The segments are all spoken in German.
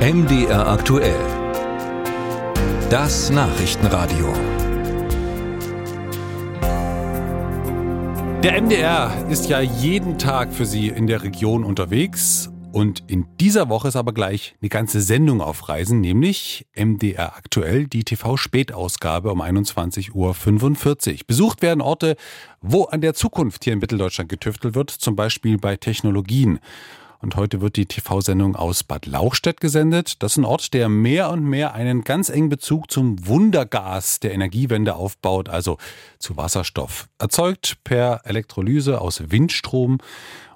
MDR aktuell. Das Nachrichtenradio. Der MDR ist ja jeden Tag für Sie in der Region unterwegs. Und in dieser Woche ist aber gleich eine ganze Sendung auf Reisen, nämlich MDR aktuell, die TV-Spätausgabe um 21.45 Uhr. Besucht werden Orte, wo an der Zukunft hier in Mitteldeutschland getüftelt wird, zum Beispiel bei Technologien. Und heute wird die TV-Sendung aus Bad Lauchstädt gesendet. Das ist ein Ort, der mehr und mehr einen ganz engen Bezug zum Wundergas der Energiewende aufbaut, also zu Wasserstoff. Erzeugt per Elektrolyse aus Windstrom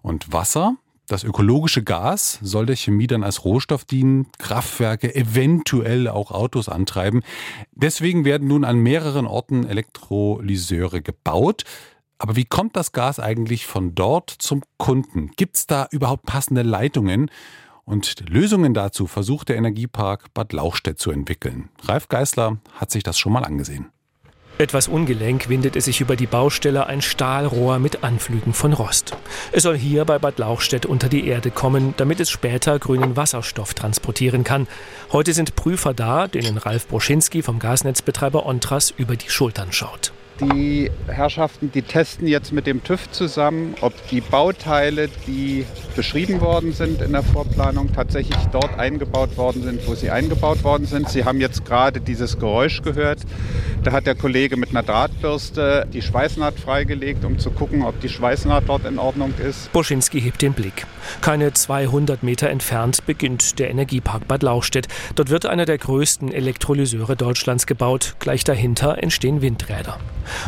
und Wasser. Das ökologische Gas soll der Chemie dann als Rohstoff dienen, Kraftwerke, eventuell auch Autos antreiben. Deswegen werden nun an mehreren Orten Elektrolyseure gebaut. Aber wie kommt das Gas eigentlich von dort zum Kunden? Gibt es da überhaupt passende Leitungen? Und Lösungen dazu versucht der Energiepark Bad Lauchstädt zu entwickeln. Ralf Geißler hat sich das schon mal angesehen. Etwas ungelenk windet es sich über die Baustelle ein Stahlrohr mit Anflügen von Rost. Es soll hier bei Bad Lauchstädt unter die Erde kommen, damit es später grünen Wasserstoff transportieren kann. Heute sind Prüfer da, denen Ralf Broschinski vom Gasnetzbetreiber Ontras über die Schultern schaut. Die Herrschaften, die testen jetzt mit dem TÜV zusammen, ob die Bauteile, die beschrieben worden sind in der Vorplanung, tatsächlich dort eingebaut worden sind, wo sie eingebaut worden sind. Sie haben jetzt gerade dieses Geräusch gehört. Da hat der Kollege mit einer Drahtbürste die Schweißnaht freigelegt, um zu gucken, ob die Schweißnaht dort in Ordnung ist. Boschinski hebt den Blick. Keine 200 Meter entfernt beginnt der Energiepark Bad Lauchstädt. Dort wird einer der größten Elektrolyseure Deutschlands gebaut. Gleich dahinter entstehen Windräder.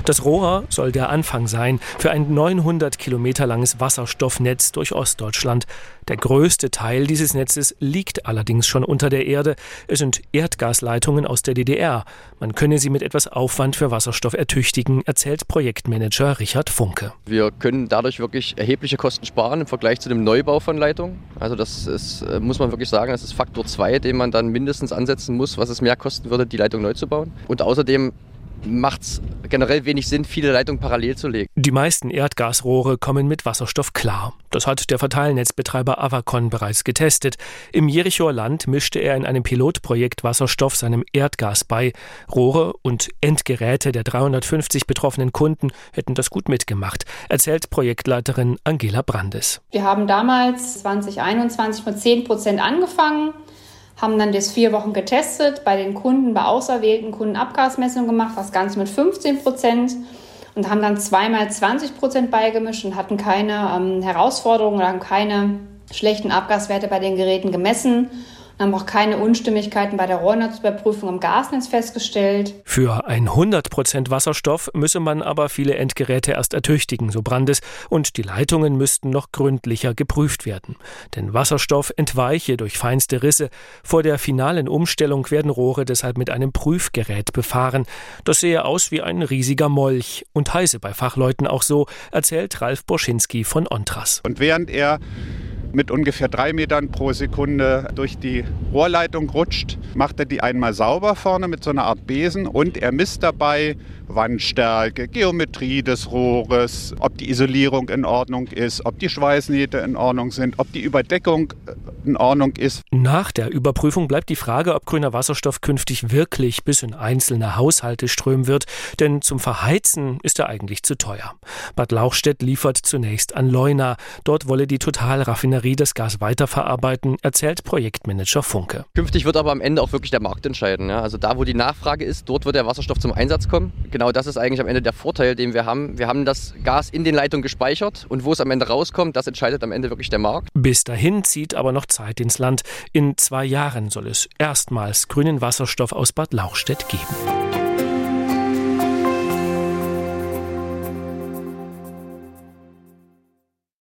Das Rohr soll der Anfang sein für ein 900 Kilometer langes Wasserstoffnetz durch Ostdeutschland. Der größte Teil dieses Netzes liegt allerdings schon unter der Erde. Es sind Erdgasleitungen aus der DDR. Man könne sie mit etwas Aufwand für Wasserstoff ertüchtigen, erzählt Projektmanager Richard Funke. Wir können dadurch wirklich erhebliche Kosten sparen im Vergleich zu dem Neubau von Leitungen. Also das ist, äh, muss man wirklich sagen, das ist Faktor 2, den man dann mindestens ansetzen muss, was es mehr kosten würde, die Leitung neu zu bauen. Und außerdem macht es generell wenig Sinn, viele Leitungen parallel zu legen. Die meisten Erdgasrohre kommen mit Wasserstoff klar. Das hat der Verteilnetzbetreiber Avacon bereits getestet. Im Jerichoer Land mischte er in einem Pilotprojekt Wasserstoff seinem Erdgas bei. Rohre und Endgeräte der 350 betroffenen Kunden hätten das gut mitgemacht, erzählt Projektleiterin Angela Brandes. Wir haben damals 2021 mit 10 Prozent angefangen haben dann das vier Wochen getestet, bei den Kunden, bei auserwählten Kunden Abgasmessungen gemacht, das Ganze mit 15 Prozent und haben dann zweimal 20 Prozent beigemischt und hatten keine ähm, Herausforderungen oder haben keine schlechten Abgaswerte bei den Geräten gemessen haben auch keine Unstimmigkeiten bei der Rohrnetzüberprüfung im Gasnetz festgestellt. Für 100 Prozent Wasserstoff müsse man aber viele Endgeräte erst ertüchtigen, so Brandes, und die Leitungen müssten noch gründlicher geprüft werden. Denn Wasserstoff entweiche durch feinste Risse. Vor der finalen Umstellung werden Rohre deshalb mit einem Prüfgerät befahren. Das sehe aus wie ein riesiger Molch und heiße bei Fachleuten auch so, erzählt Ralf Boschinski von Ontras. Und während er mit ungefähr drei Metern pro Sekunde durch die Rohrleitung rutscht, macht er die einmal sauber vorne mit so einer Art Besen und er misst dabei Wandstärke, Geometrie des Rohres, ob die Isolierung in Ordnung ist, ob die Schweißnähte in Ordnung sind, ob die Überdeckung äh, in Ordnung ist. Nach der Überprüfung bleibt die Frage, ob grüner Wasserstoff künftig wirklich bis in einzelne Haushalte strömen wird, denn zum Verheizen ist er eigentlich zu teuer. Bad Lauchstädt liefert zunächst an Leuna. Dort wolle die Totalraffinerie das Gas weiterverarbeiten, erzählt Projektmanager Funke. Künftig wird aber am Ende auch wirklich der Markt entscheiden. Ja? Also da, wo die Nachfrage ist, dort wird der Wasserstoff zum Einsatz kommen genau das ist eigentlich am Ende der Vorteil, den wir haben. Wir haben das Gas in den Leitungen gespeichert und wo es am Ende rauskommt, das entscheidet am Ende wirklich der Markt. Bis dahin zieht aber noch Zeit ins Land. In zwei Jahren soll es erstmals grünen Wasserstoff aus Bad Lauchstädt geben.